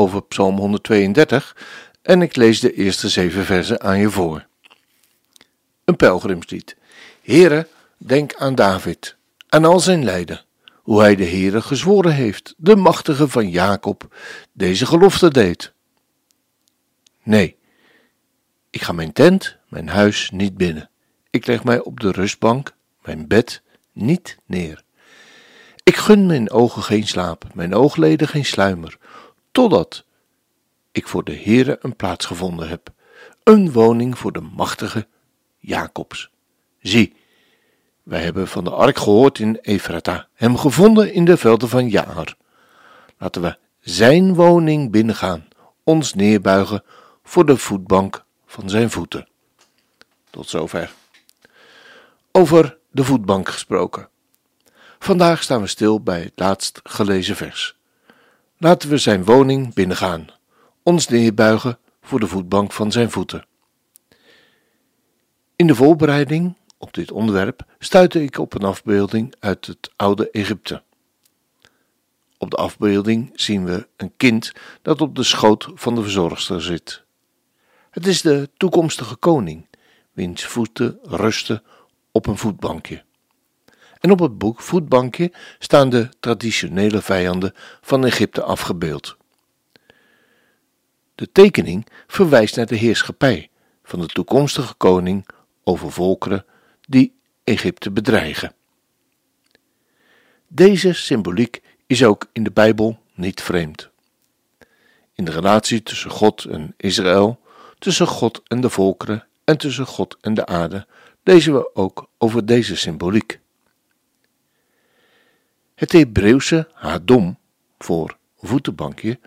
over Psalm 132 en ik lees de eerste zeven versen aan je voor. Een pelgrimslied. Here, denk aan David, aan al zijn lijden, hoe hij de Heere gezworen heeft, de machtige van Jacob, deze gelofte deed. Nee, ik ga mijn tent, mijn huis niet binnen. Ik leg mij op de rustbank, mijn bed niet neer. Ik gun mijn ogen geen slaap, mijn oogleden geen sluimer, totdat ik voor de Heere een plaats gevonden heb, een woning voor de machtige Jacobs. Zie, wij hebben van de ark gehoord in Efrata, hem gevonden in de velden van Jaar. Laten we zijn woning binnengaan, ons neerbuigen voor de voetbank van zijn voeten. Tot zover. Over de voetbank gesproken. Vandaag staan we stil bij het laatst gelezen vers. Laten we zijn woning binnengaan, ons neerbuigen voor de voetbank van zijn voeten. In de voorbereiding op dit onderwerp stuitte ik op een afbeelding uit het oude Egypte. Op de afbeelding zien we een kind dat op de schoot van de verzorgster zit. Het is de toekomstige koning, wiens voeten rusten op een voetbankje. En op het boek Voetbankje staan de traditionele vijanden van Egypte afgebeeld. De tekening verwijst naar de heerschappij van de toekomstige koning over volkeren die Egypte bedreigen. Deze symboliek is ook in de Bijbel niet vreemd. In de relatie tussen God en Israël, tussen God en de volkeren en tussen God en de aarde lezen we ook over deze symboliek. Het Hebreeuwse hadom voor voetenbankje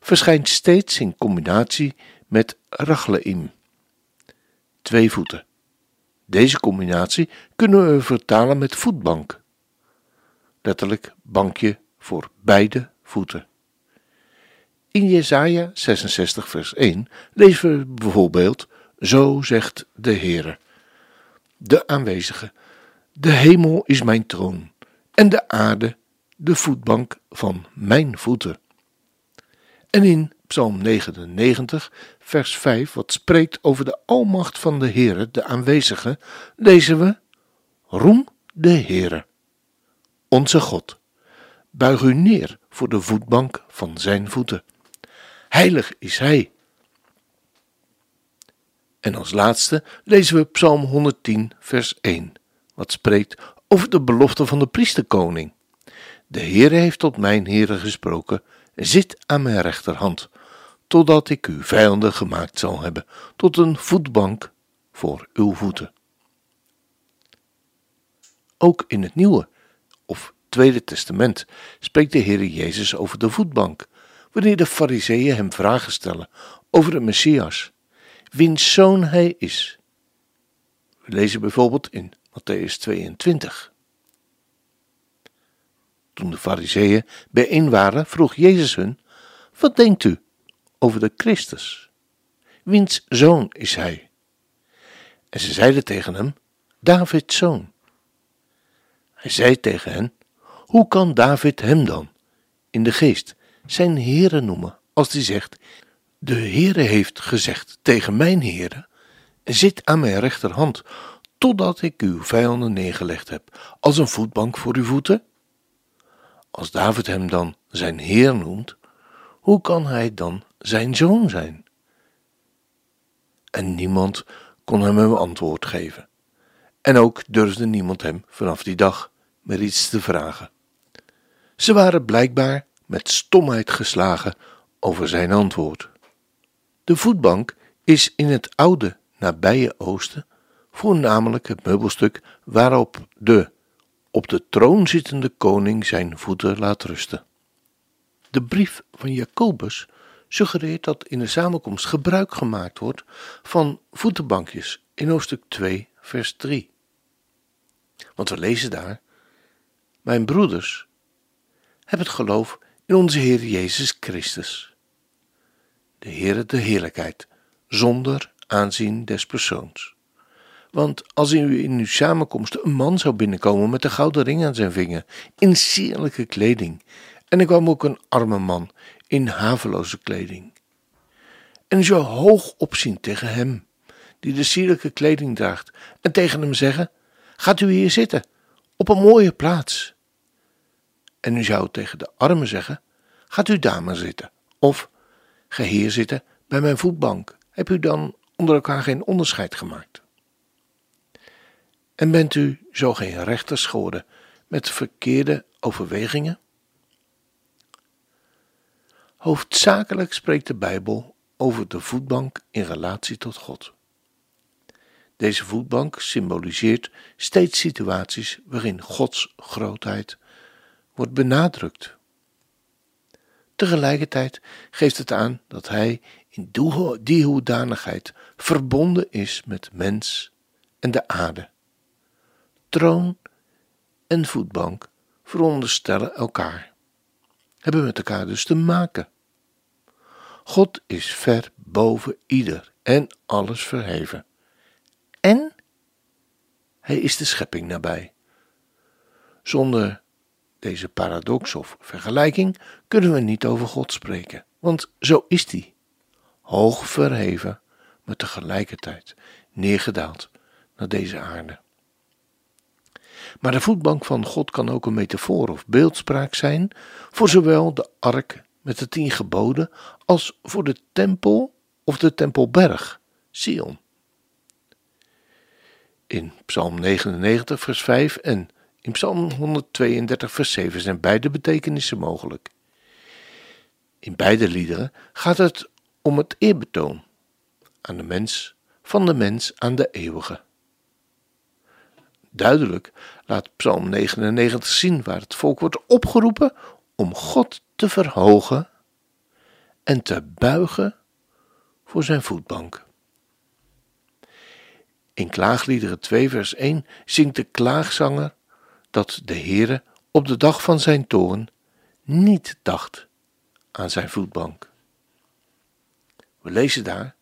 verschijnt steeds in combinatie met rachleim, twee voeten. Deze combinatie kunnen we vertalen met voetbank, letterlijk bankje voor beide voeten. In Jesaja 66 vers 1 lezen we bijvoorbeeld, zo zegt de Heere, de aanwezige, de hemel is mijn troon en de aarde de voetbank van mijn voeten. En in Psalm 99, vers 5, wat spreekt over de almacht van de Heere, de aanwezige, lezen we: Roem de Heere, onze God. Buig u neer voor de voetbank van zijn voeten. Heilig is hij. En als laatste lezen we Psalm 110, vers 1, wat spreekt over de belofte van de priesterkoning. De Heere heeft tot mijn Heere gesproken, zit aan mijn rechterhand, totdat ik uw vijanden gemaakt zal hebben, tot een voetbank voor uw voeten. Ook in het Nieuwe of Tweede Testament spreekt de Heere Jezus over de voetbank, wanneer de Fariseeën hem vragen stellen over de Messias, wiens zoon hij is. We lezen bijvoorbeeld in Matthäus 22. Toen de fariseeën bijeen waren, vroeg Jezus hun, wat denkt u over de Christus? Wiens zoon is hij? En ze zeiden tegen hem, Davids zoon. Hij zei tegen hen, hoe kan David hem dan, in de geest, zijn Heere noemen, als hij zegt, de Heere heeft gezegd tegen mijn Heere, zit aan mijn rechterhand, totdat ik uw vijanden neergelegd heb, als een voetbank voor uw voeten? Als David hem dan zijn Heer noemt, hoe kan hij dan zijn zoon zijn? En niemand kon hem een antwoord geven. En ook durfde niemand hem vanaf die dag meer iets te vragen. Ze waren blijkbaar met stomheid geslagen over zijn antwoord. De voetbank is in het oude nabije oosten voornamelijk het meubelstuk waarop de op de troon zittende koning zijn voeten laat rusten. De brief van Jacobus suggereert dat in de samenkomst gebruik gemaakt wordt van voetenbankjes in hoofdstuk 2, vers 3. Want we lezen daar: Mijn broeders, heb het geloof in onze Heer Jezus Christus. De Heere de heerlijkheid, zonder aanzien des persoons. Want als u in uw samenkomst een man zou binnenkomen met een gouden ring aan zijn vinger, in sierlijke kleding, en er kwam ook een arme man in haveloze kleding. En u zou hoog opzien tegen hem, die de sierlijke kleding draagt, en tegen hem zeggen: Gaat u hier zitten, op een mooie plaats. En u zou tegen de arme zeggen: Gaat u daar maar zitten, of Ga hier zitten bij mijn voetbank. Heb u dan onder elkaar geen onderscheid gemaakt? En bent u zo geen rechters geworden met verkeerde overwegingen? Hoofdzakelijk spreekt de Bijbel over de voetbank in relatie tot God. Deze voetbank symboliseert steeds situaties waarin Gods grootheid wordt benadrukt. Tegelijkertijd geeft het aan dat hij in die hoedanigheid verbonden is met mens en de aarde. Troon en voetbank veronderstellen elkaar, hebben met elkaar dus te maken. God is ver boven ieder en alles verheven. En hij is de schepping nabij. Zonder deze paradox of vergelijking kunnen we niet over God spreken, want zo is hij. Hoog verheven, maar tegelijkertijd neergedaald naar deze aarde. Maar de voetbank van God kan ook een metafoor of beeldspraak zijn voor zowel de ark met de tien geboden als voor de tempel of de tempelberg, Sion. In Psalm 99, vers 5 en in Psalm 132, vers 7 zijn beide betekenissen mogelijk. In beide liederen gaat het om het eerbetoon aan de mens, van de mens aan de eeuwige. Duidelijk laat Psalm 99 zien waar het volk wordt opgeroepen om God te verhogen en te buigen voor zijn voetbank. In Klaagliederen 2 vers 1 zingt de klaagzanger dat de Heere op de dag van zijn toorn niet dacht aan zijn voetbank. We lezen daar: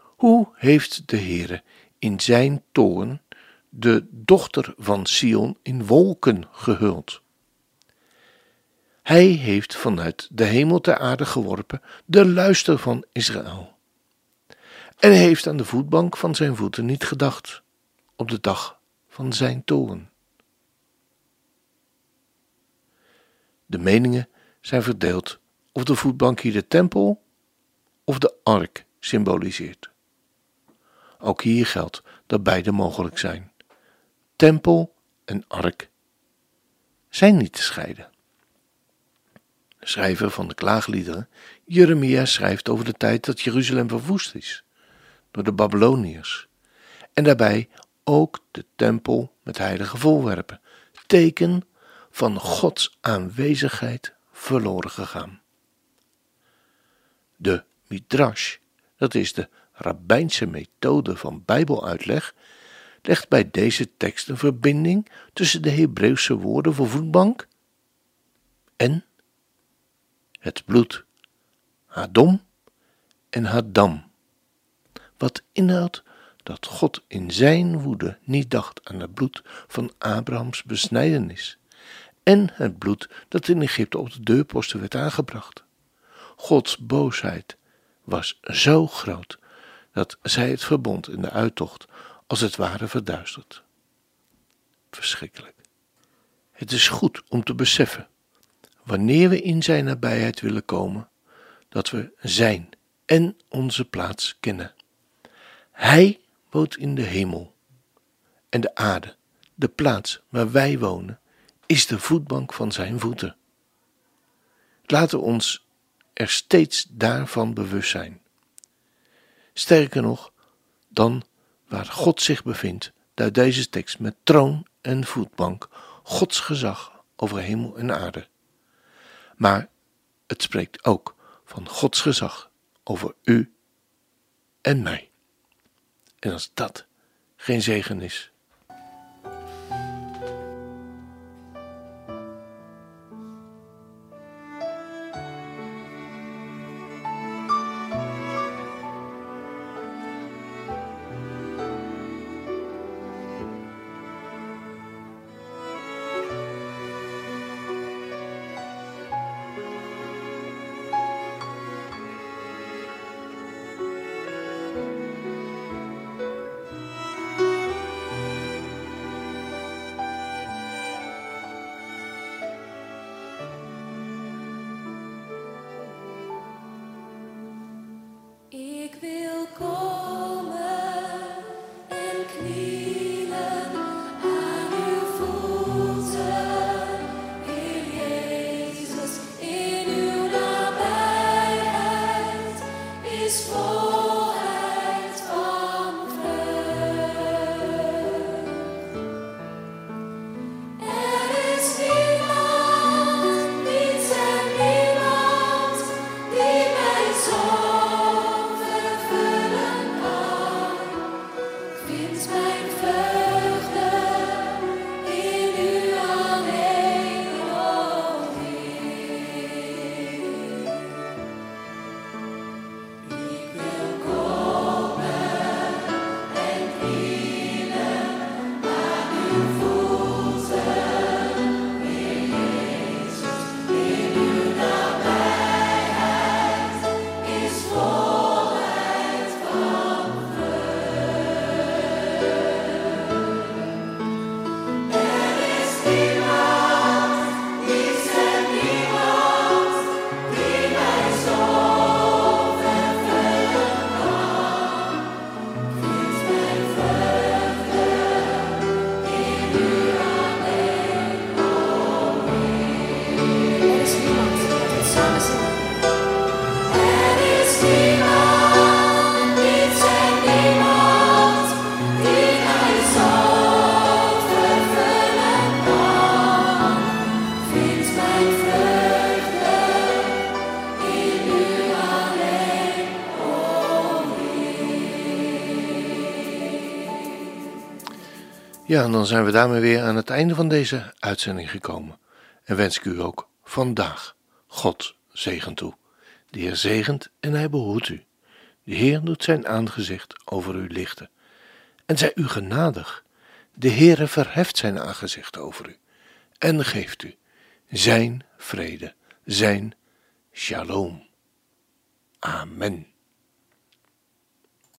Hoe heeft de Heere in zijn toorn de dochter van Sion in wolken gehuld? Hij heeft vanuit de hemel ter aarde geworpen de luister van Israël. En heeft aan de voetbank van zijn voeten niet gedacht op de dag van zijn toorn. De meningen zijn verdeeld of de voetbank hier de tempel of de ark symboliseert. Ook hier geldt dat beide mogelijk zijn. Tempel en ark zijn niet te scheiden. De schrijver van de klaagliederen, Jeremia, schrijft over de tijd dat Jeruzalem verwoest is door de Babyloniërs en daarbij ook de tempel met heilige voorwerpen, teken van Gods aanwezigheid verloren gegaan. De midrash, dat is de rabbijnse methode van Bijbeluitleg, legt bij deze tekst een verbinding tussen de Hebreeuwse woorden voor voetbank en het bloed, Hadom en Haddam, wat inhoudt dat God in zijn woede niet dacht aan het bloed van Abrahams besnijdenis en het bloed dat in Egypte op de deurposten werd aangebracht. Gods boosheid was zo groot dat zij het verbond in de uittocht als het ware verduisterd. Verschrikkelijk. Het is goed om te beseffen, wanneer we in zijn nabijheid willen komen, dat we zijn en onze plaats kennen. Hij woont in de hemel en de aarde, de plaats waar wij wonen, is de voetbank van zijn voeten. Laten we ons er steeds daarvan bewust zijn. Sterker nog, dan waar God zich bevindt, duidt deze tekst met troon en voetbank Gods gezag over hemel en aarde. Maar het spreekt ook van Gods gezag over u en mij. En als dat geen zegen is, Ja, en dan zijn we daarmee weer aan het einde van deze uitzending gekomen. En wens ik u ook vandaag God zegen toe. De Heer zegent en hij behoedt u. De Heer doet zijn aangezicht over u lichten. En zij u genadig. De Heere verheft zijn aangezicht over u en geeft u zijn vrede, zijn shalom. Amen.